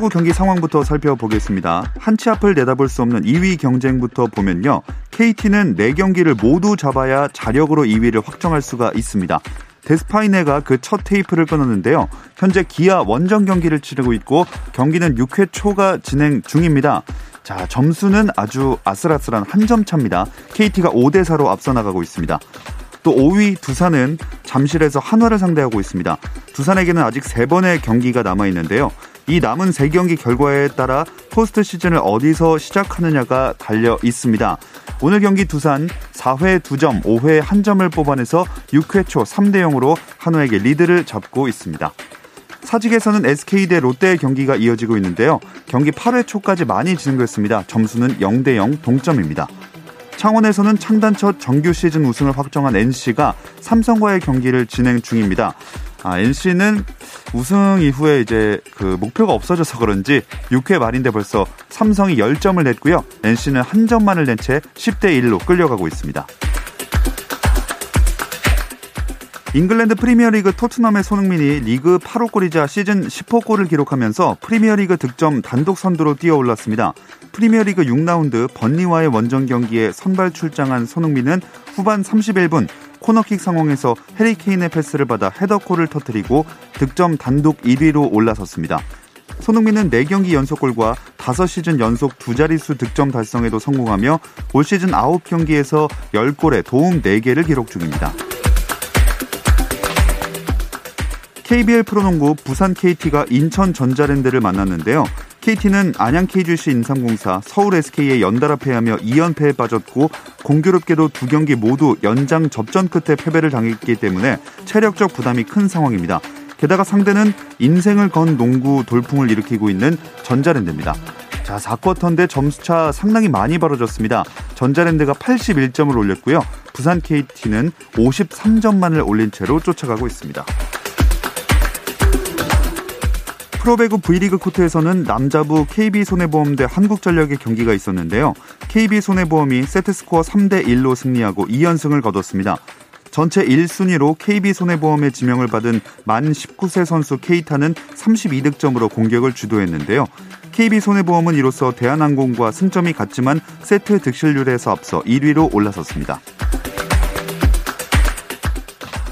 프로야구 경기 상황부터 살펴보겠습니다. 한치 앞을 내다볼 수 없는 2위 경쟁부터 보면요. KT는 4경기를 모두 잡아야 자력으로 2위를 확정할 수가 있습니다. 데스파이네가 그 첫 테이프를 끊었는데요. 현재 기아 원정 경기를 치르고 있고 경기는 6회 초가 진행 중입니다. 자, 점수는 아주 아슬아슬한 한 점 차입니다. KT가 5대 4로 앞서 나가고 있습니다. 또 5위 두산은 잠실에서 한화를 상대하고 있습니다. 두산에게는 아직 3번의 경기가 남아 있는데요. 이 남은 3경기 결과에 따라 포스트 시즌을 어디서 시작하느냐가 달려 있습니다. 오늘 경기 두산 4회 2점, 5회 1점을 뽑아내서 6회 초 3대 0으로 한화에게 리드를 잡고 있습니다. 사직에서는 SK 대 롯데의 경기가 이어지고 있는데요. 경기 8회 초까지 많이 진행됐습니다. 점수는 0대 0 동점입니다. 창원에서는 창단 첫 정규 시즌 우승을 확정한 NC가 삼성과의 경기를 진행 중입니다. 아, NC는 우승 이후에 이제 그 목표가 없어져서 그런지 6회 말인데 벌써 삼성이 10점을 냈고요. NC는 한 점만을 낸 채 10대 1로 끌려가고 있습니다. 잉글랜드 프리미어리그 토트넘의 손흥민이 리그 8호 골이자 시즌 10호 골을 기록하면서 프리미어리그 득점 단독 선두로 뛰어올랐습니다. 프리미어리그 6라운드 번니와의 원정 경기에 선발 출장한 손흥민은 후반 31분 코너킥 상황에서 해리 케인의 패스를 받아 헤더골을 터뜨리고 득점 단독 1위로 올라섰습니다. 손흥민은 4경기 연속골과 5시즌 연속 두 자릿수 득점 달성에도 성공하며 올 시즌 9경기에서 10골에 도움 4개를 기록 중입니다. KBL 프로농구 부산 KT가 인천 전자랜드를 만났는데요. KT는 안양 KGC 인삼공사, 서울 SK에 연달아 패하며 2연패에 빠졌고 공교롭게도 두 경기 모두 연장 접전 끝에 패배를 당했기 때문에 체력적 부담이 큰 상황입니다. 게다가 상대는 인생을 건 농구 돌풍을 일으키고 있는 전자랜드입니다. 자, 4쿼터인데 점수차 상당히 많이 벌어졌습니다. 전자랜드가 81점을 올렸고요. 부산 KT는 53점만을 올린 채로 쫓아가고 있습니다. 프로배구 V리그 코트에서는 남자부 KB손해보험 대 한국전력의 경기가 있었는데요. KB손해보험이 세트스코어 3대 1로 승리하고 2연승을 거뒀습니다. 전체 1순위로 KB손해보험의 지명을 받은 만 19세 선수 케이타는 32득점으로 공격을 주도했는데요. KB손해보험은 이로써 대한항공과 승점이 같지만 세트 득실률에서 앞서 1위로 올라섰습니다.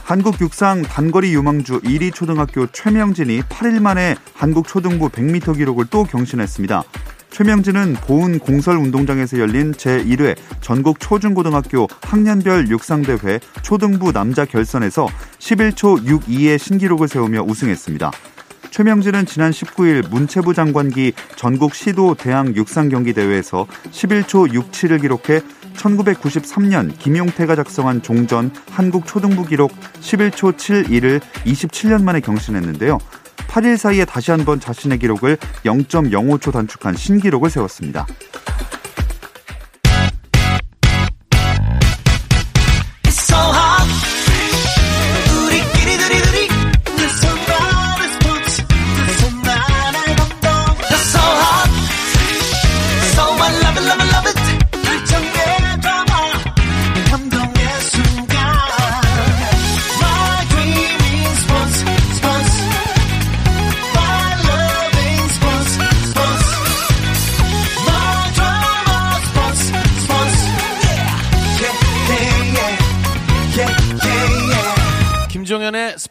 한국 육상 단거리 유망주 1위 초등학교 최명진이 8일 만에 한국 초등부 100m 기록을 또 경신했습니다. 최명진은 보은 공설 운동장에서 열린 제1회 전국 초중고등학교 학년별 육상대회 초등부 남자 결선에서 11초 62의 신기록을 세우며 우승했습니다. 최명진은 지난 19일 문체부 장관기 전국 시도 대항 육상 경기 대회에서 11초 67을 기록해 1993년 김용태가 작성한 종전 한국 초등부 기록 11초 71을 27년 만에 경신했는데요. 8일 사이에 다시 한번 자신의 기록을 0.05초 단축한 신기록을 세웠습니다.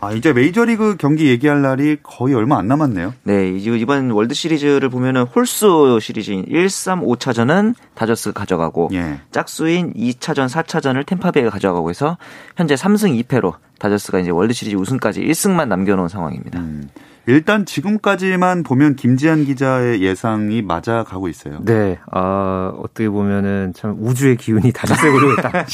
아, 이제 메이저리그 경기 얘기할 날이 거의 얼마 안 남았네요. 네, 이번 월드 시리즈를 보면은 홀수 시리즈인 1, 3, 5차전은 다저스가 가져가고 예. 짝수인 2차전, 4차전을 탬파베이가 가져가고 해서 현재 3승 2패로 다저스가 이제 월드 시리즈 우승까지 1승만 남겨 놓은 상황입니다. 음. 일단 지금까지만 보면 김지한 기자의 예상이 맞아가고 있어요. 네, 어, 어떻게 보면은 참 우주의 기운이 다자색으로 딱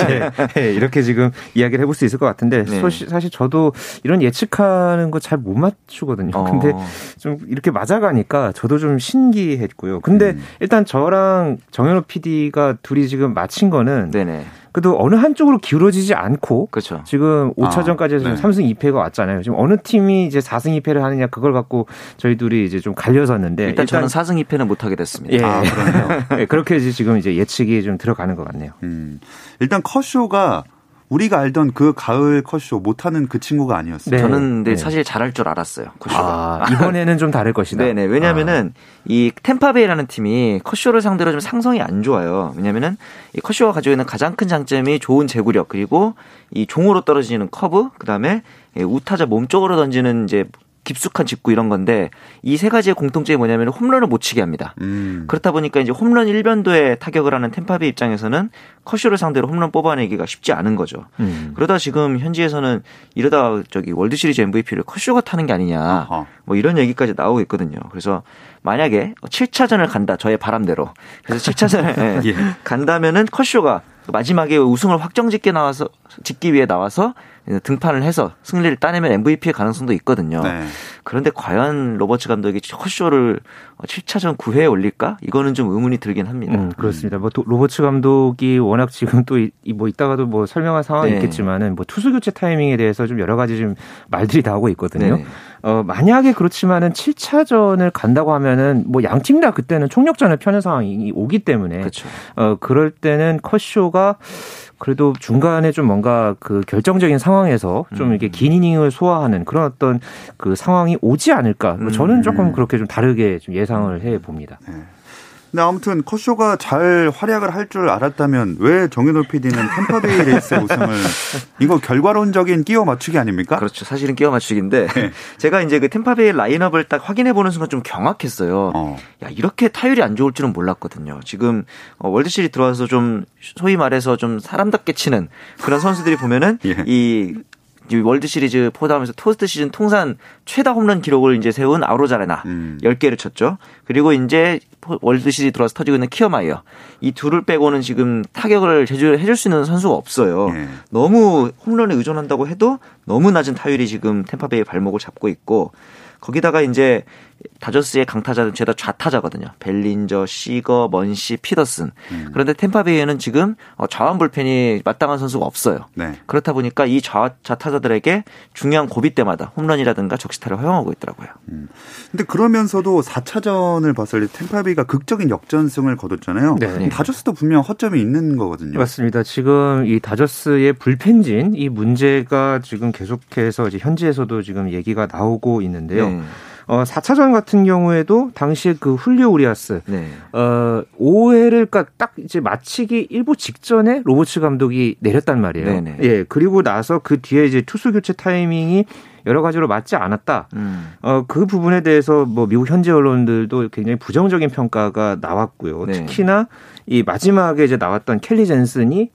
네, 이렇게 지금 이야기를 해볼 수 있을 것 같은데 네. 사실 저도 이런 예측하는 거 잘 못 맞추거든요. 어. 근데 좀 이렇게 맞아가니까 저도 좀 신기했고요. 근데 음. 일단 저랑 정현호 PD가 둘이 지금 맞힌 거는 네네. 그래도 어느 한쪽으로 기울어지지 않고 그렇죠. 지금 5차전까지 해서 아, 네. 3승 2패가 왔잖아요. 지금 어느 팀이 이제 4승 2패를 하느냐 그걸 갖고 저희 둘이 이제 좀 갈려섰는데 일단, 일단 저는 4승 2패는 못 하게 됐습니다. 예. 아, 그러네요. 네, 그렇게 지금 이제 예측이 좀 들어가는 것 같네요. 음. 일단 컷쇼가 우리가 알던 그 가을 컷쇼 못하는 그 친구가 아니었어요. 네. 저는 근데 네. 사실 잘할 줄 알았어요. 컷쇼가. 아, 이번에는 좀 다를 것이다. 네네. 왜냐면은 아. 이 템파베이라는 팀이 컷쇼를 상대로 좀 상성이 안 좋아요. 왜냐면은 이 커쇼가 가지고 있는 가장 큰 장점이 좋은 제구력 그리고 이 종으로 떨어지는 커브 그다음에 우타자 몸쪽으로 던지는 이제 깊숙한 직구 이런 건데 이 세 가지의 공통점이 뭐냐면 홈런을 못 치게 합니다. 음. 그렇다 보니까 이제 홈런 일변도의 타격을 하는 템파베이 입장에서는 커쇼를 상대로 홈런 뽑아내기가 쉽지 않은 거죠. 음. 그러다 지금 현지에서는 이러다 저기 월드 시리즈 MVP를 커쇼가 타는 게 아니냐. 아하. 뭐 이런 얘기까지 나오고 있거든요. 그래서 만약에 7차전을 간다. 저의 바람대로. 그래서 7차전을 예. 간다면은 커쇼가 마지막에 우승을 확정짓게 나와서 짓기 위해 나와서 등판을 해서 승리를 따내면 MVP의 가능성도 있거든요. 네. 그런데 과연 로버츠 감독이 컷쇼를 7차전 9회에 올릴까? 이거는 좀 의문이 들긴 합니다. 음, 그렇습니다. 뭐 로버츠 감독이 워낙 지금 또 뭐 이따가도 뭐 설명할 상황이 네. 있겠지만은 뭐 투수 교체 타이밍에 대해서 좀 여러 가지 좀 말들이 나오고 있거든요. 네. 어, 만약에 그렇지만은 7차전을 간다고 하면은 뭐 양 팀 다 그때는 총력전을 펴는 상황이 오기 때문에 그렇죠. 어, 그럴 때는 컷쇼가 그래도 중간에 좀 뭔가 그 결정적인 상황에서 좀 이렇게 음. 긴 이닝을 소화하는 그런 어떤 그 상황이 오지 않을까. 뭐 저는 조금 음. 그렇게 좀 다르게 좀 예상을 해 봅니다. 네. 근데 아무튼 컷쇼가 잘 활약을 할 줄 알았다면 왜 정현호 PD는 템파베이 레이스 우승을 이거 결과론적인 끼워 맞추기 아닙니까? 그렇죠. 사실은 끼워 맞추기인데 네. 제가 이제 그 템파베이 라인업을 딱 확인해 보는 순간 좀 경악했어요. 어. 야 이렇게 타율이 안 좋을 줄은 몰랐거든요. 지금 어, 월드 시리 들어와서 좀 소위 말해서 좀 사람답게 치는 그런 선수들이 보면은 예. 이 월드 시리즈 포함해서 포스트 시즌 통산 최다 홈런 기록을 이제 세운 아로자레나 음. 10개를 쳤죠. 그리고 이제 월드 시리즈 들어와서 터지고 있는 키어마이어 이 둘을 빼고는 지금 타격을 제조해 줄 수 있는 선수가 없어요. 네. 너무 홈런에 의존한다고 해도 너무 낮은 타율이 지금 템파베이의 발목을 잡고 있고 거기다가 이제 다저스의 강타자는 죄다 좌타자거든요. 벨린저, 시거, 먼시, 피더슨. 음. 그런데 템파베이에는 지금 어, 좌완 불펜이 마땅한 선수가 없어요. 네. 그렇다 보니까 이 좌, 좌타자들에게 중요한 고비 때마다 홈런이라든가 적시타를 허용하고 있더라고요. 음. 근데 그러면서도 4차전을 봤을 때 템파베이가 극적인 역전승을 거뒀잖아요. 네. 다저스도 분명 허점이 있는 거거든요. 맞습니다. 지금 이 다저스의 불펜진 이 문제가 지금 계속해서 이제 현지에서도 지금 얘기가 나오고 있는데요. 네. 어, 4차전 같은 경우에도 당시에 그 훌리오 우리아스 네. 어, 5회를 그러니까 딱 이제 마치기 일부 직전에 로버츠 감독이 내렸단 말이에요. 네네. 예. 그리고 나서 그 뒤에 이제 투수 교체 타이밍이 여러 가지로 맞지 않았다. 음. 어, 그 부분에 대해서 뭐 미국 현지 언론들도 굉장히 부정적인 평가가 나왔고요. 네. 특히나 이 마지막에 이제 나왔던 켈리 젠슨이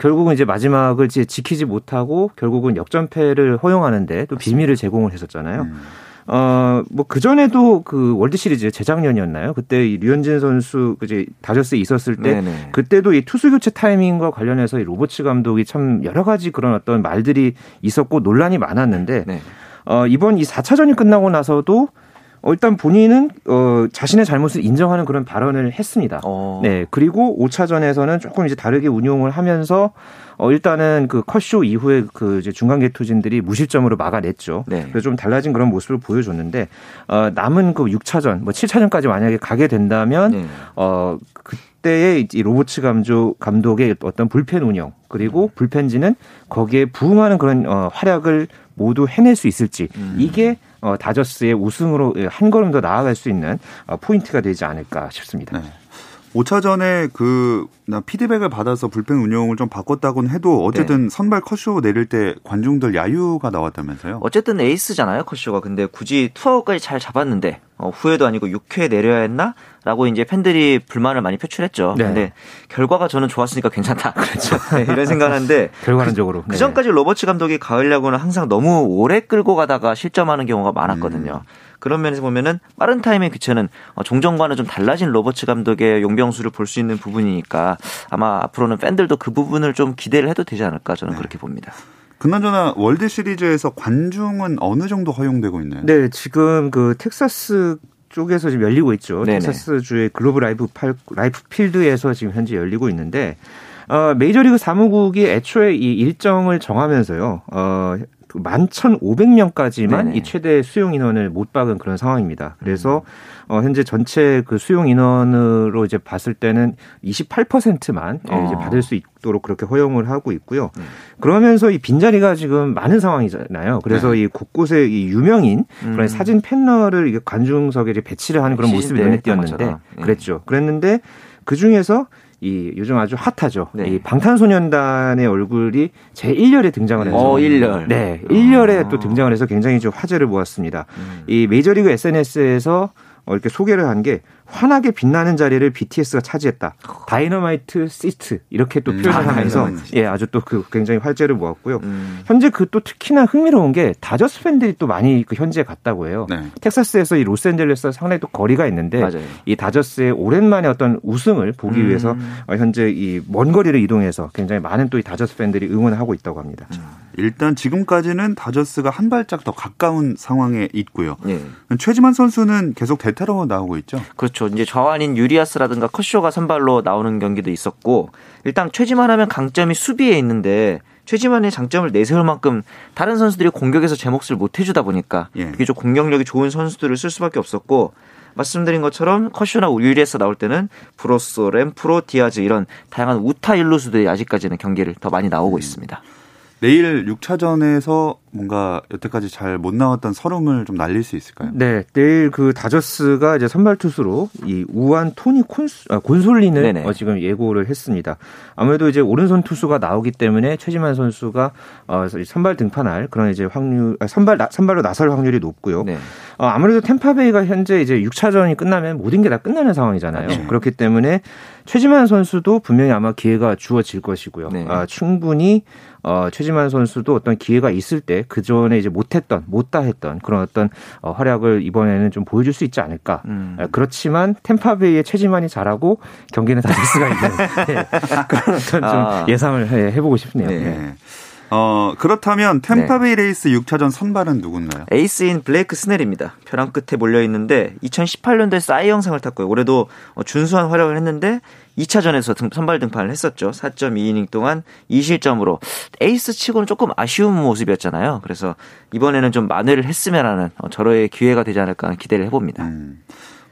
결국은 이제 마지막을 이제 지키지 못하고 결국은 역전패를 허용하는데 또 빌미를 제공을 했었잖아요. 음. 어, 뭐, 그전에도 그 월드 시리즈 재작년이었나요? 그때 이 류현진 선수 이제 다저스에 있었을 때 네네. 그때도 이 투수 교체 타이밍과 관련해서 이 로버츠 감독이 참 여러 가지 그런 어떤 말들이 있었고 논란이 많았는데 네. 어, 이번 이 4차전이 끝나고 나서도 어, 일단 본인은 어, 자신의 잘못을 인정하는 그런 발언을 했습니다. 어. 네. 그리고 5차전에서는 조금 이제 다르게 운용을 하면서 어, 일단은 그 컷쇼 이후에 그 이제 중간계 투진들이 무실점으로 막아냈죠. 네. 그래서 좀 달라진 그런 모습을 보여줬는데 어, 남은 그 6차전, 뭐 7차전까지 만약에 가게 된다면 네. 어 그 때의 이 로버츠 감독 감독의 어떤 불펜 운영 그리고 불펜진은 거기에 부응하는 그런 어, 활약을 모두 해낼 수 있을지 음. 이게 어, 다저스의 우승으로 한 걸음 더 나아갈 수 있는 어, 포인트가 되지 않을까 싶습니다. 네. 5차전에 그 피드백을 받아서 불펜 운영을 좀 바꿨다고는 해도 어쨌든 네. 선발 컷쇼 내릴 때 관중들 야유가 나왔다면서요? 어쨌든 에이스잖아요 컷쇼가 근데 굳이 투아웃까지 잘 잡았는데 어, 후회도 아니고 6회 내려야 했나? 라고 이제 팬들이 불만을 많이 표출했죠. 네. 근데 결과가 저는 좋았으니까 괜찮다. 그렇죠. 네, 이런 생각하는데 결과론적으로 그, 그 전까지 로버츠 감독이 가을 야구는 항상 너무 오래 끌고 가다가 실점하는 경우가 많았거든요. 음. 그런 면에서 보면은 빠른 타임의 교체는 어, 종전과는 좀 달라진 로버츠 감독의 용병술을 볼 수 있는 부분이니까 아마 앞으로는 팬들도 그 부분을 좀 기대를 해도 되지 않을까 저는 네. 그렇게 봅니다. 그나저나 월드 시리즈에서 관중은 어느 정도 허용되고 있나요? 네, 지금 그 텍사스 쪽에서 지금 열리고 있죠. 네네. 텍사스 주의 글로브 라이프 팔, 라이프 필드에서 지금 현재 열리고 있는데 어, 메이저리그 사무국이 애초에 이 일정을 정하면서요. 어, 11,500명까지만 이 최대 수용 인원을 못 박은 그런 상황입니다. 그래서 음. 어, 현재 전체 그 수용 인원으로 이제 봤을 때는 28%만 어. 이제 받을 수 있도록 그렇게 허용을 하고 있고요. 음. 그러면서 이 빈자리가 지금 많은 상황이잖아요. 그래서 네. 이 곳곳에 이 유명인 그런 음. 사진 패널을 이게 관중석에 이제 배치를 하는 그런 모습이 눈에 띄었는데 네. 그랬죠. 그랬는데 그 중에서 이 요즘 아주 핫하죠. 네. 이 방탄소년단의 얼굴이 제 1열에 등장을 해서 어, 1열. 네. 1열에 아. 또 등장을 해서 굉장히 좀 화제를 모았습니다. 음. 이 메이저리그 SNS에서 어, 이렇게 소개를 한 게 환하게 빛나는 자리를 BTS가 차지했다. 다이너마이트 시트 이렇게 또 음. 표현을 음, 하면서 예 아주 또 그 굉장히 화제를 모았고요. 음. 현재 그 또 특히나 흥미로운 게 다저스 팬들이 또 많이 그 현지에 갔다고 해요. 네. 텍사스에서 이 로스앤젤레스와 상당히 또 거리가 있는데 맞아요. 이 다저스의 오랜만에 어떤 우승을 보기 음. 위해서 어, 현재 이 먼 거리를 이동해서 굉장히 많은 또 이 다저스 팬들이 응원을 하고 있다고 합니다. 음. 일단 지금까지는 다저스가 한 발짝 더 가까운 상황에 있고요. 네. 최지만 선수는 계속 대타로 나오고 있죠. 그렇죠. 이제 좌완인 유리아스라든가 컷쇼가 선발로 나오는 경기도 있었고 일단 최지만 하면 강점이 수비에 있는데 최지만의 장점을 내세울 만큼 다른 선수들이 공격에서 제 몫을 못 해주다 보니까 예. 비교적 공격력이 좋은 선수들을 쓸 수밖에 없었고 말씀드린 것처럼 커쇼나 유리아스 나올 때는 브로소, 렌프로, 디아즈 이런 다양한 우타 일루수들이 아직까지는 경기를 더 많이 나오고 음. 있습니다. 내일 6차전에서 뭔가 여태까지 잘 못 나왔던 설움을 좀 날릴 수 있을까요? 네, 내일 그 다저스가 이제 선발 투수로 이 우완 토니 곤소, 아, 곤솔린을 어, 지금 예고를 했습니다. 아무래도 이제 오른손 투수가 나오기 때문에 최지만 선수가 어, 선발 등판할 그런 이제 확률 아, 선발 선발로 나설 확률이 높고요. 네. 어, 아무래도 템파베이가 현재 이제 6차전이 끝나면 모든 게 다 끝나는 상황이잖아요. 네. 그렇기 때문에 최지만 선수도 분명히 아마 기회가 주어질 것이고요. 네. 아, 충분히 어, 최지만 선수도 어떤 기회가 있을 때 그 전에 이제 못했던 못다 했던 그런 어떤 어, 활약을 이번에는 좀 보여줄 수 있지 않을까. 음. 아, 그렇지만 템파베이의 최지만이 잘하고 경기는 다를 수가 있는 네. 그런 어떤 좀 아. 예상을 해, 해보고 싶네요. 네. 네. 어, 그렇다면 템파베이 네. 레이스 6차전 선발은 누군가요? 에이스인 블레이크 스넬입니다. 벼랑 끝에 몰려 있는데 2018년도에 사이영상을 탔고요. 올해도 어, 준수한 활약을 했는데 2차전에서 선발 등판을 했었죠. 4.2이닝 동안 2실점으로 에이스 치고는 조금 아쉬운 모습이었잖아요. 그래서 이번에는 좀 만회를 했으면 하는 어, 절호의 기회가 되지 않을까 하는 기대를 해봅니다. 음.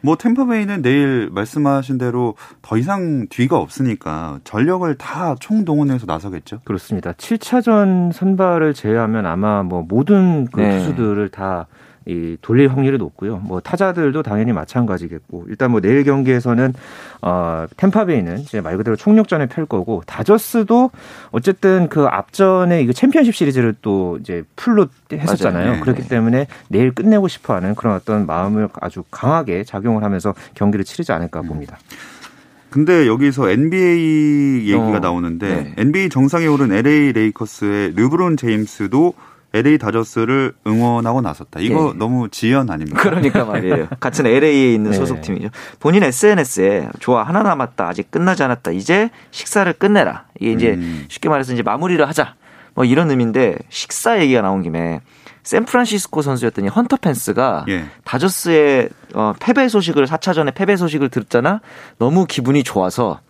뭐 템퍼베이는 내일 말씀하신 대로 더 이상 뒤가 없으니까 전력을 다 총동원해서 나서겠죠. 그렇습니다. 7차전 선발을 제외하면 아마 뭐 모든 그 네. 투수들을 다 이 돌릴 확률이 높고요. 뭐 타자들도 당연히 마찬가지겠고 일단 뭐 내일 경기에서는 어 템파베이는 이제 말 그대로 총력전에 펼 거고 다저스도 어쨌든 그 앞전에 이거 챔피언십 시리즈를 또 이제 풀로 했었잖아요. 네, 그렇기 네. 때문에 내일 끝내고 싶어하는 그런 어떤 마음을 아주 강하게 작용을 하면서 경기를 치르지 않을까 음. 봅니다. 근데 여기서 NBA 얘기가 어, 나오는데 네. NBA 정상에 오른 LA 레이커스의 르브론 제임스도 LA 다저스를 응원하고 나섰다. 이거 네. 너무 지연 아닙니까? 그러니까 말이에요. 같은 LA에 있는 네. 소속팀이죠. 본인 SNS에 좋아 하나 남았다. 아직 끝나지 않았다. 이제 식사를 끝내라. 이게 이제 음. 쉽게 말해서 이제 마무리를 하자. 뭐 이런 의미인데 식사 얘기가 나온 김에 샌프란시스코 선수였더니 헌터 펜스가 예. 다저스의 어, 패배 소식을 4차전에 패배 소식을 들었잖아. 너무 기분이 좋아서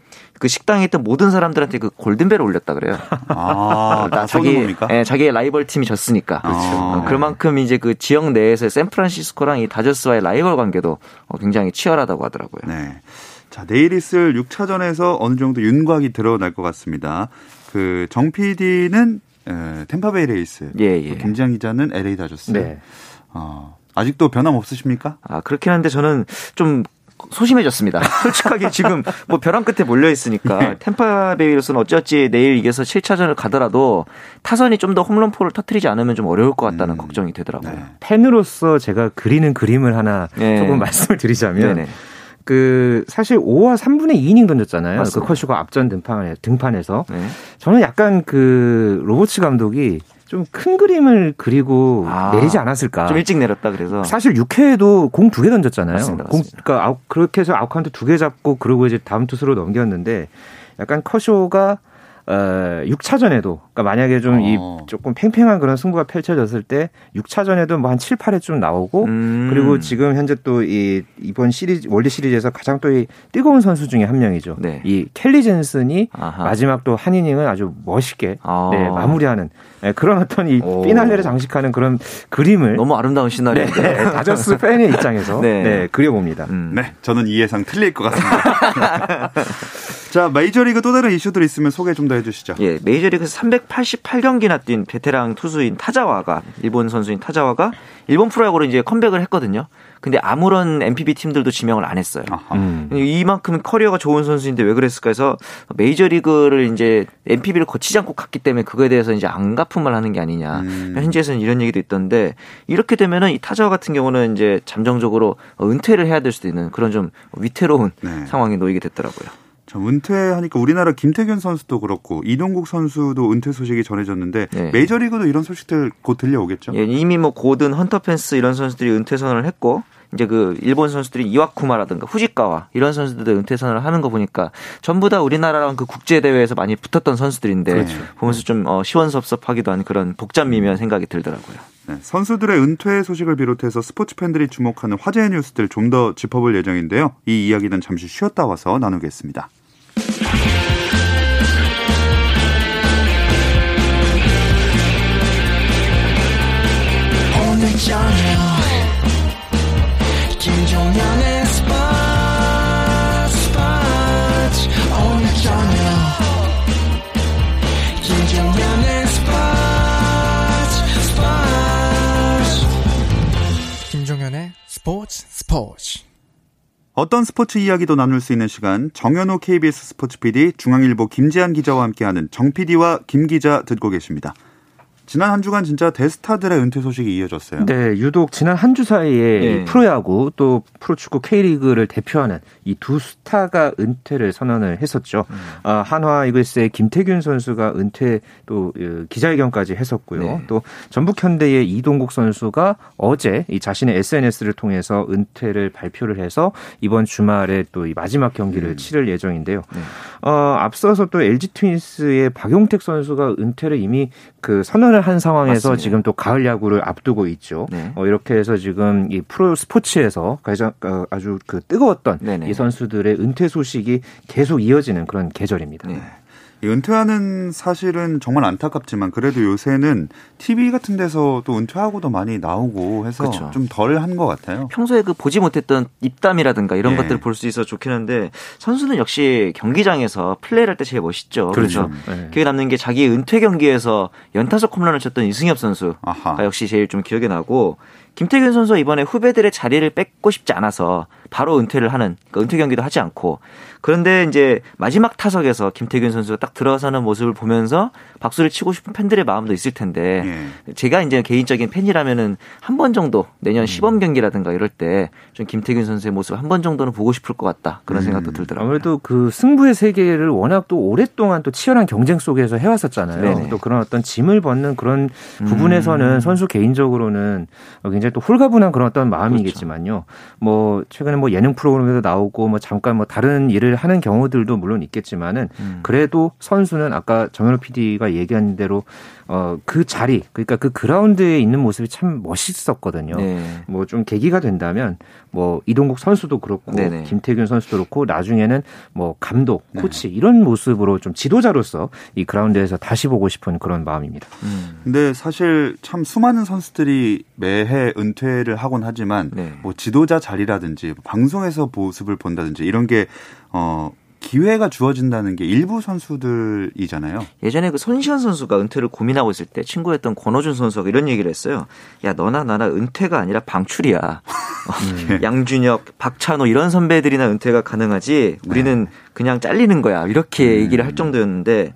그 식당에 있던 모든 사람들한테 그 골든벨을 올렸다 그래요. 아, 나 자기, 겁니까? 예, 자기의 라이벌 팀이 졌으니까. 그렇죠. 어, 그만큼 이제 그 지역 내에서 샌프란시스코랑 이 다저스와의 라이벌 관계도 어, 굉장히 치열하다고 하더라고요. 네. 자, 내일 있을 6차전에서 어느 정도 윤곽이 드러날 것 같습니다. 그 정 PD는 에, 템파베이 레이스, 예, 예. 김지한 기자는 LA 다저스. 네. 어, 아직도 변함 없으십니까? 아, 그렇긴 한데 저는 좀 소심해졌습니다. 솔직하게 지금 뭐 벼랑 끝에 몰려 있으니까 네. 템파베이로서는 어찌어찌 내일 이겨서 7차전을 가더라도 타선이 좀 더 홈런포를 터트리지 않으면 좀 어려울 것 같다는 음. 걱정이 되더라고요. 네. 팬으로서 제가 그리는 그림을 하나 네. 조금 말씀을 드리자면 네네. 그 사실 5와 3분의 2이닝 던졌잖아요. 그 맞습니다. 그 커쇼가 앞전 등판에 등판에서 네. 저는 약간 그 로버츠 감독이 좀 큰 그림을 그리고 아, 내리지 않았을까. 좀 일찍 내렸다 그래서. 사실 6회에도 공 두 개 던졌잖아요. 맞습니다, 맞습니다. 공, 그러니까 아웃, 그렇게 해서 아웃카운트 두 개 잡고 그러고 이제 다음 투수로 넘겼는데 약간 커쇼가 어, 6차전에도, 그러니까 만약에 좀이 어. 조금 팽팽한 그런 승부가 펼쳐졌을 때 6차전에도 뭐 한 7, 8회 좀 나오고 음. 그리고 지금 현재 또 이 이번 시리즈 월드 시리즈에서 가장 또 이 뜨거운 선수 중에 한 명이죠. 네. 이 켈리 젠슨이 아하. 마지막 또 한 이닝을 아주 멋있게 아. 네, 마무리하는 네, 그런 어떤 이 오. 피날레를 장식하는 그런 그림을 너무 아름다운 시나리오. 네, 네, 다저스 팬의 입장에서 네. 네 그려봅니다. 음. 네, 저는 이 예상 틀릴 것 같습니다. 자, 메이저리그 또 다른 이슈들 있으면 소개 좀 더 해주시죠. 예, 메이저리그에서 388경기나 뛴 베테랑 투수인 타자와가 일본 선수인 타자와가 일본 프로야구로 이제 컴백을 했거든요. 근데 아무런 NPB 팀들도 지명을 안 했어요. 음. 이만큼 커리어가 좋은 선수인데 왜 그랬을까 해서 메이저리그를 이제 NPB를 거치지 않고 갔기 때문에 그거에 대해서 이제 앙갚음을 하는 게 아니냐. 음. 현지에서는 이런 얘기도 있던데 이렇게 되면은 이 타자와 같은 경우는 이제 잠정적으로 은퇴를 해야 될 수도 있는 그런 좀 위태로운 네. 상황에 놓이게 됐더라고요. 자, 은퇴하니까 우리나라 김태균 선수도 그렇고 이동국 선수도 은퇴 소식이 전해졌는데 네. 메이저리그도 이런 소식들 곧 들려오겠죠? 예, 이미 뭐 고든 헌터 펜스 이런 선수들이 은퇴 선언을 했고 이제 그 일본 선수들이 이와쿠마라든가 후지카와 이런 선수들도 은퇴 선언을 하는 거 보니까 전부 다 우리나라랑 그 국제 대회에서 많이 붙었던 선수들인데 그렇죠. 보면서 좀 어, 시원섭섭하기도 한 그런 복잡미묘한 생각이 들더라고요. 네, 선수들의 은퇴 소식을 비롯해서 스포츠 팬들이 주목하는 화제의 뉴스들 좀 더 짚어볼 예정인데요. 이 이야기는 잠시 쉬었다 와서 나누겠습니다. 스포츠 어떤 스포츠 이야기도 나눌 수 있는 시간 정현호 KBS 스포츠 PD 중앙일보 김지한 기자와 함께하는 정 PD와 김 기자 듣고 계십니다. 지난 한 주간 진짜 대스타들의 은퇴 소식이 이어졌어요. 네, 유독 지난 한 주 사이에 네. 프로야구 또 프로축구 K리그를 대표하는 이 두 스타가 은퇴를 선언을 했었죠. 음. 아, 한화 이글스의 김태균 선수가 은퇴 또 어, 기자회견까지 했었고요. 네. 또 전북 현대의 이동국 선수가 어제 이 자신의 SNS를 통해서 은퇴를 발표를 해서 이번 주말에 또 이 마지막 경기를 음. 치를 예정인데요. 네. 어, 앞서서 또 LG 트윈스의 박용택 선수가 은퇴를 이미 그 선언을 한 상황에서 맞습니다. 지금 또 가을 야구를 앞두고 있죠. 네. 어, 이렇게 해서 지금 이 프로 스포츠에서 가장 어, 아주 그 뜨거웠던 네네. 이 선수들의 은퇴 소식이 계속 이어지는 그런 계절입니다. 네. 은퇴하는 사실은 정말 안타깝지만 그래도 요새는 TV 같은 데서 또 은퇴하고도 많이 나오고 해서 그렇죠. 좀덜 한 것 같아요. 평소에 그 보지 못했던 입담이라든가 이런 예. 것들을 볼 수 있어 좋긴 한데 선수는 역시 경기장에서 플레이를 할때 제일 멋있죠. 그렇죠. 네. 기억에 남는 게 자기 은퇴 경기에서 연타석 홈런을 쳤던 이승엽 선수가 아하. 역시 제일 좀 기억에 나고 김태균 선수 이번에 후배들의 자리를 뺏고 싶지 않아서 바로 은퇴를 하는 그러니까 은퇴 경기도 하지 않고 그런데 이제 마지막 타석에서 김태균 선수가 딱 들어서는 모습을 보면서 박수를 치고 싶은 팬들의 마음도 있을 텐데 예. 제가 이제 개인적인 팬이라면은 한 번 정도 내년 음. 시범 경기라든가 이럴 때 좀 김태균 선수의 모습 한 번 정도는 보고 싶을 것 같다 그런 음. 생각도 들더라고요. 아무래도 그 승부의 세계를 워낙 또 오랫동안 또 치열한 경쟁 속에서 해왔었잖아요. 네네. 또 그런 어떤 짐을 벗는 그런 부분에서는 음. 선수 개인적으로는 굉장히 또 홀가분한 그런 어떤 마음이겠지만요. 그렇죠. 뭐 최근에 뭐 예능 프로그램에도 나오고 뭐 잠깐 뭐 다른 일을 하는 경우들도 물론 있겠지만은 음. 그래도 선수는 아까 정현우 PD가 얘기한 대로 어, 그 자리, 그러니까 그 그라운드에 있는 모습이 참 멋있었거든요. 네. 뭐좀 계기가 된다면 뭐 이동국 선수도 그렇고 네네. 김태균 선수도 그렇고 나중에는 뭐 감독, 네. 코치 네. 이런 모습으로 좀 지도자로서 이 그라운드에서 다시 보고 싶은 그런 마음입니다. 음. 근데 사실 참 수많은 선수들이 매해 은퇴를 하곤 하지만 네. 뭐 지도자 자리라든지 방송에서 모습을 본다든지 이런 게 어, 기회가 주어진다는 게 일부 선수들이잖아요. 예전에 그 손시현 선수가 은퇴를 고민하고 있을 때 친구였던 권호준 선수가 이런 얘기를 했어요. 야 너나 나나 은퇴가 아니라 방출이야. 음. 양준혁, 박찬호 이런 선배들이나 은퇴가 가능하지 우리는 네. 그냥 잘리는 거야 이렇게 음. 얘기를 할 정도였는데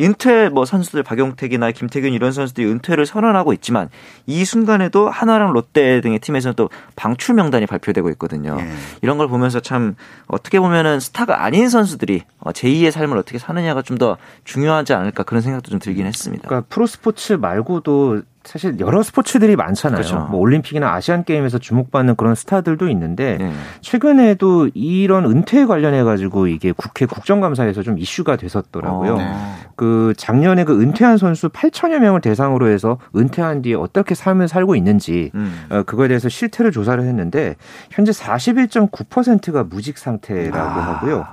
은퇴 뭐 선수들 박용택이나 김태균 이런 선수들이 은퇴를 선언하고 있지만 이 순간에도 하나랑 롯데 등의 팀에서는 또 방출 명단이 발표되고 있거든요. 예. 이런 걸 보면서 참 어떻게 보면은 스타가 아닌 선수들이 어, 제2의 삶을 어떻게 사느냐가 좀 더 중요하지 않을까 그런 생각도 좀 들긴 했습니다. 그러니까 프로 스포츠 말고도 사실 여러 스포츠들이 많잖아요. 그렇죠. 뭐 올림픽이나 아시안 게임에서 주목받는 그런 스타들도 있는데 네. 최근에도 이런 은퇴 관련해 가지고 이게 국회 국정감사에서 좀 이슈가 됐었더라고요. 어, 네. 그 작년에 그 은퇴한 선수 8천여 명을 대상으로 해서 은퇴한 뒤에 어떻게 삶을 살고 있는지 음. 어, 그거에 대해서 실태를 조사를 했는데 현재 41.9%가 무직 상태라고 아. 하고요.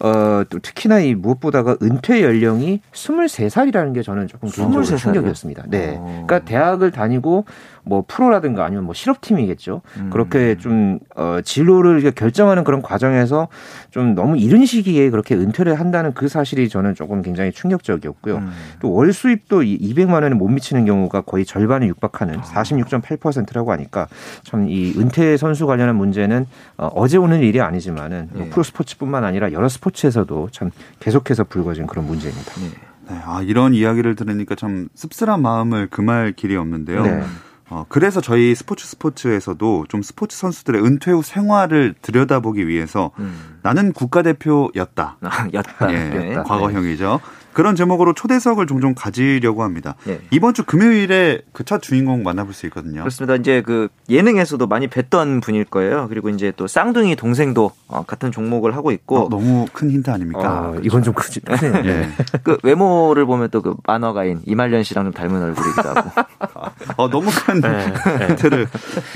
어, 또 특히나 이 무엇보다가 은퇴 연령이 23살이라는 게 저는 조금 개인적으로 충격이었습니다. 네. 어. 그러니까 대학을 다니고 뭐 프로라든가 아니면 뭐 실업팀이겠죠. 음. 그렇게 좀 어, 진로를 결정하는 그런 과정에서 좀 너무 이른 시기에 그렇게 은퇴를 한다는 그 사실이 저는 조금 굉장히 충격적이었고요. 음. 또월 수입도 200만 원에 못 미치는 경우가 거의 절반에 육박하는 46.8%라고 하니까 참 이 은퇴 선수 관련한 문제는 어, 어제 오는 일이 아니지만은 뭐 네. 프로 스포츠뿐만 아니라 여러 스포츠에서도 참 계속해서 불거진 그런 문제입니다. 네. 네, 아, 이런 이야기를 들으니까 참 씁쓸한 마음을 금할 길이 없는데요. 네. 어, 그래서 저희 스포츠 스포츠에서도 좀 스포츠 선수들의 은퇴 후 생활을 들여다보기 위해서 음. 나는 국가대표였다. 아, 였다. 예, 네. 과거형이죠. 그런 제목으로 초대석을 종종 가지려고 합니다. 예. 이번 주 금요일에 그 첫 주인공 만나볼 수 있거든요. 그렇습니다. 이제 그 예능에서도 많이 뵀던 분일 거예요. 그리고 이제 또 쌍둥이 동생도 어, 같은 종목을 하고 있고 어, 너무 큰 힌트 아닙니까? 어, 이건 좀 크지. 네. 그 외모를 보면 또 그 만화가인 이말년 씨랑 좀 닮은 얼굴이기도 하고. 어, 너무 큰 네. 힌트를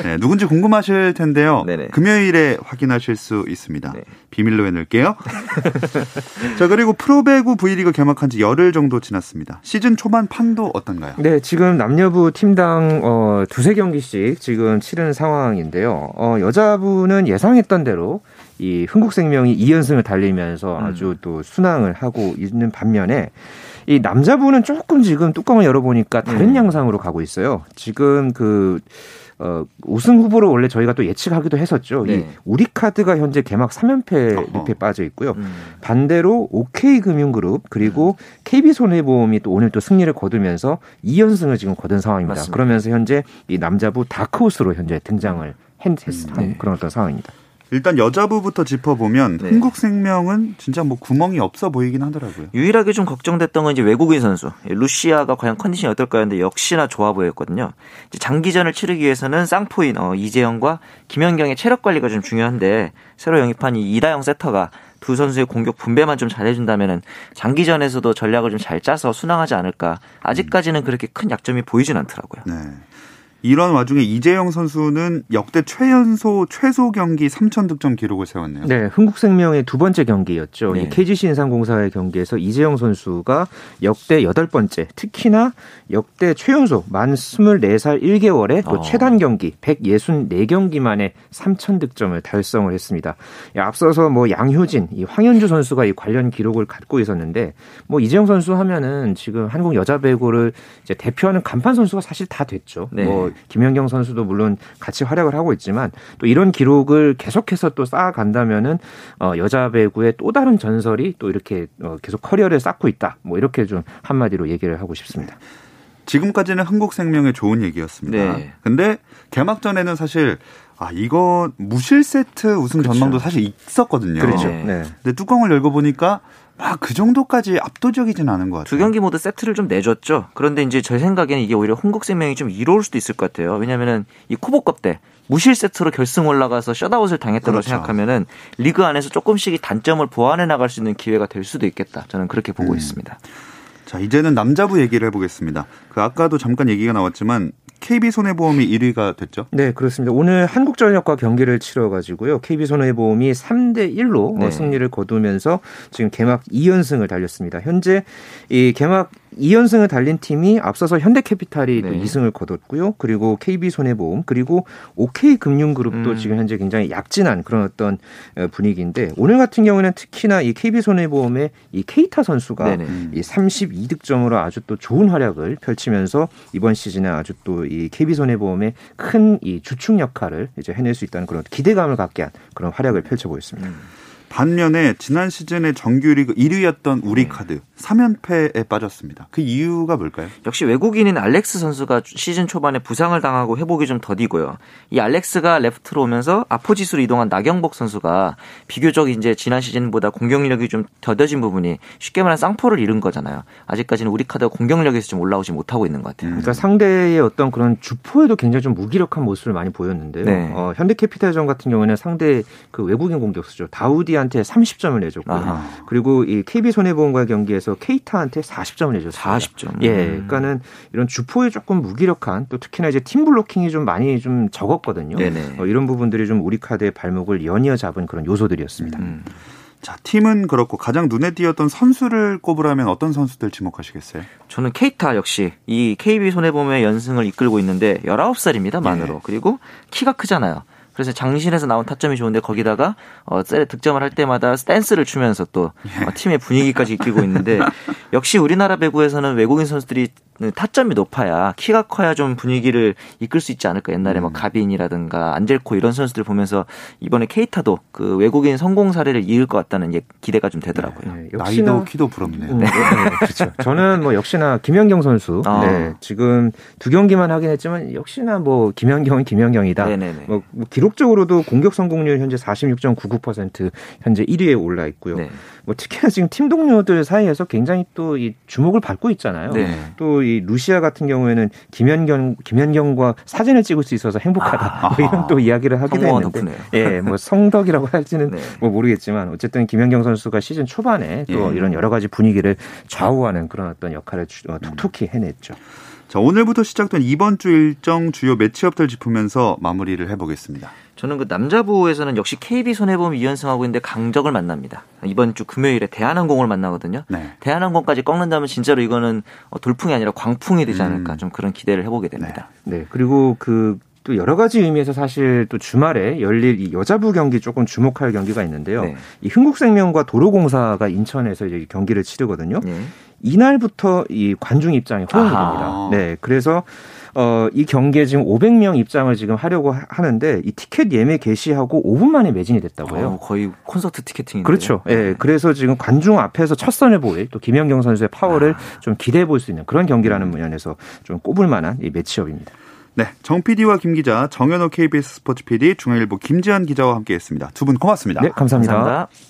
네, 누군지 궁금하실 텐데요. 네네. 금요일에 확인하실 수 있습니다. 네. 비밀로 해놓을게요. 자 그리고 프로배구 V리그 개막한 지 열흘 정도 지났습니다. 시즌 초반 판도 어떤가요? 네, 지금 남녀부 팀당 어, 두세 경기씩 지금 치르는 상황인데요. 어, 여자부는 예상했던 대로 이 흥국생명이 2연승을 달리면서 음. 아주 또 순항을 하고 있는 반면에 이 남자부는 조금 지금 뚜껑을 열어보니까 다른 음. 양상으로 가고 있어요. 지금 그 어, 우승 후보로 원래 저희가 또 예측하기도 했었죠. 네. 이 우리 카드가 현재 개막 3연패 늪에 빠져 있고요. 음. 반대로 OK 금융그룹 그리고 음. KB손해보험이 또 오늘 또 승리를 거두면서 2연승을 지금 거둔 상황입니다. 맞습니다. 그러면서 현재 이 남자부 다크호스로 현재 등장을 했, 한 네. 그런 어떤 상황입니다. 일단 여자부부터 짚어보면 네. 흥국생명은 진짜 뭐 구멍이 없어 보이긴 하더라고요. 유일하게 좀 걱정됐던 건 이제 외국인 선수 루시아가 과연 컨디션이 어떨까 했는데 역시나 좋아 보였거든요. 장기전을 치르기 위해서는 쌍포인 어, 이재영과 김연경의 체력 관리가 좀 중요한데 새로 영입한 이 이다영 세터가 두 선수의 공격 분배만 좀 잘해준다면은 장기전에서도 전략을 좀 잘 짜서 순항하지 않을까. 아직까지는 그렇게 큰 약점이 보이진 않더라고요. 네. 이런 와중에 이재영 선수는 역대 최연소 최소 경기 3천 득점 기록을 세웠네요. 네, 흥국생명의 두 번째 경기였죠. 네. KGC 인삼공사의 경기에서 이재영 선수가 역대 여덟 번째, 특히나 역대 최연소 만 24살 1개월에 또 어. 최단 경기 164경기 만에 3천 득점을 달성을 했습니다. 앞서서 뭐 양효진, 이 황현주 선수가 이 관련 기록을 갖고 있었는데 뭐 이재영 선수 하면은 지금 한국 여자 배구를 이제 대표하는 간판 선수가 사실 다 됐죠. 네. 뭐 김연경 선수도 물론 같이 활약을 하고 있지만 또 이런 기록을 계속해서 또 쌓아간다면은 어, 여자 배구의 또 다른 전설이 또 이렇게 어, 계속 커리어를 쌓고 있다. 뭐 이렇게 좀 한마디로 얘기를 하고 싶습니다. 지금까지는 한국생명의 좋은 얘기였습니다. 네. 근데 개막전에는 사실 아 이거 무실 세트 우승 그렇죠. 전망도 사실 있었거든요. 그렇죠. 네. 근데 뚜껑을 열고 보니까 막 그 정도까지 압도적이진 않은 것 같아요. 두 경기 모두 세트를 좀 내줬죠. 그런데 이제 제 생각에는 이게 오히려 홍국생명이 좀 이로울 수도 있을 것 같아요. 왜냐면은 이 코보컵 때 무실 세트로 결승 올라가서 셧아웃을 당했다고 그렇죠. 생각하면은 리그 안에서 조금씩 단점을 보완해 나갈 수 있는 기회가 될 수도 있겠다. 저는 그렇게 보고 음. 있습니다. 자, 이제는 남자부 얘기를 해보겠습니다. 그 아까도 잠깐 얘기가 나왔지만 KB손해보험이 1위가 됐죠? 네, 그렇습니다. 오늘 한국전력과 경기를 치러가지고요. KB손해보험이 3대 1로 네. 승리를 거두면서 지금 개막 2연승을 달렸습니다. 현재 이 개막 2연승을 달린 팀이 앞서서 현대캐피탈이 네. 또 2승을 거뒀고요. 그리고 KB손해보험 그리고 OK금융그룹도 음. 지금 현재 굉장히 약진한 그런 어떤 어, 분위기인데 오늘 같은 경우는 특히나 이 KB손해보험의 이 케이타 선수가 네네. 이 32득점으로 아주 또 좋은 활약을 펼치면서 이번 시즌에 아주 또이 KB손해보험의 큰 이 주축 역할을 이제 해낼 수 있다는 그런 기대감을 갖게 한 그런 활약을 펼쳐 보였습니다. 음. 반면에 지난 시즌에 정규리그 1위였던 우리카드 네. 3연패에 빠졌습니다. 그 이유가 뭘까요? 역시 외국인인 알렉스 선수가 시즌 초반에 부상을 당하고 회복이 좀 더디고요. 이 알렉스가 레프트로 오면서 아포지수로 이동한 나경복 선수가 비교적 이제 지난 시즌보다 공격력이 좀 더뎌진 부분이 쉽게 말하면 쌍포를 잃은 거잖아요. 아직까지는 우리카드가 공격력에서 좀 올라오지 못하고 있는 것 같아요. 그러니까 상대의 어떤 그런 주포에도 굉장히 좀 무기력한 모습을 많이 보였는데요. 네. 어, 현대캐피탈전 같은 경우는 상대 그 외국인 공격수죠. 다우디 KB한테 30점을 내줬고 요 그리고 이 KB 손해보험과 경기에서 케이타한테 40점을 내줬어요. 40점. 예, 그러니까는 이런 주포에 조금 무기력한 또 특히나 이제 팀 블로킹이 좀 많이 좀 적었거든요. 어, 이런 부분들이 좀 우리 카드의 발목을 연이어 잡은 그런 요소들이었습니다. 음. 자, 팀은 그렇고 가장 눈에 띄었던 선수를 꼽으라면 어떤 선수들 지목하시겠어요? 저는 케이타 역시 이 KB 손해보험의 연승을 이끌고 있는데 19살입니다, 만으로. 예. 그리고 키가 크잖아요. 그래서 장신에서 나온 타점이 좋은데 거기다가 어 득점을 할 때마다 댄스를 추면서 또 예. 어, 팀의 분위기까지 이끌고 있는데 역시 우리나라 배구에서는 외국인 선수들이 타점이 높아야 키가 커야 좀 분위기를 이끌 수 있지 않을까. 옛날에 뭐 음. 가빈이라든가 안젤코 이런 선수들 보면서 이번에 케이타도 그 외국인 성공 사례를 이을 것 같다는 기대가 좀 되더라고요. 네, 역시나, 나이도 키도 부럽네요. 네. 네, 그렇죠. 저는 뭐 역시나 김연경 선수 아. 네, 지금 두 경기만 하긴 했지만 역시나 뭐 김연경은 김연경이다. 네네네. 뭐, 뭐 기록적으로도 공격 성공률 현재 46.99% 현재 1위에 올라 있고요. 네. 뭐 특히나 지금 팀 동료들 사이에서 굉장히 또 이 주목을 받고 있잖아요. 네. 또이 루시아 같은 경우에는 김연경 김연경과 사진을 찍을 수 있어서 행복하다 아, 뭐 이런 또 이야기를 하기도 했는데, 덕분에요. 예, 뭐 성덕이라고 할지는 네. 뭐 모르겠지만 어쨌든 김연경 선수가 시즌 초반에 또 예. 이런 여러 가지 분위기를 좌우하는 그런 어떤 역할을 어, 톡톡히 해냈죠. 자, 오늘부터 시작된 이번 주 일정 주요 매치업들 짚으면서 마무리를 해보겠습니다. 저는 그 남자부에서는 역시 KB 손해보험 2연승하고 있는데 강적을 만납니다. 이번 주 금요일에 대한항공을 만나거든요. 네. 대한항공까지 꺾는다면 진짜로 이거는 어, 돌풍이 아니라 광풍이 되지 않을까 음. 좀 그런 기대를 해보게 됩니다. 네, 네. 그리고 그또 여러 가지 의미에서 사실 또 주말에 열릴 이 여자부 경기 조금 주목할 경기가 있는데요. 네. 이 흥국생명과 도로공사가 인천에서 이제 경기를 치르거든요. 네. 이날부터 이 관중 입장이 허용이 됩니다. 네, 그래서 어, 이 경기에 지금 500명 입장을 지금 하려고 하는데 이 티켓 예매 개시하고 5분 만에 매진이 됐다고요. 어, 거의 콘서트 티켓팅인데. 그렇죠. 예. 네. 그래서 지금 관중 앞에서 첫 선을 보일 또 김연경 선수의 파워를 아. 좀 기대해 볼 수 있는 그런 경기라는 음. 면에서 좀 꼽을 만한 이 매치업입니다. 네, 정 PD와 김 기자, 정현호 KBS 스포츠 PD, 중앙일보 김지한 기자와 함께했습니다. 두 분 고맙습니다. 네, 감사합니다. 감사합니다.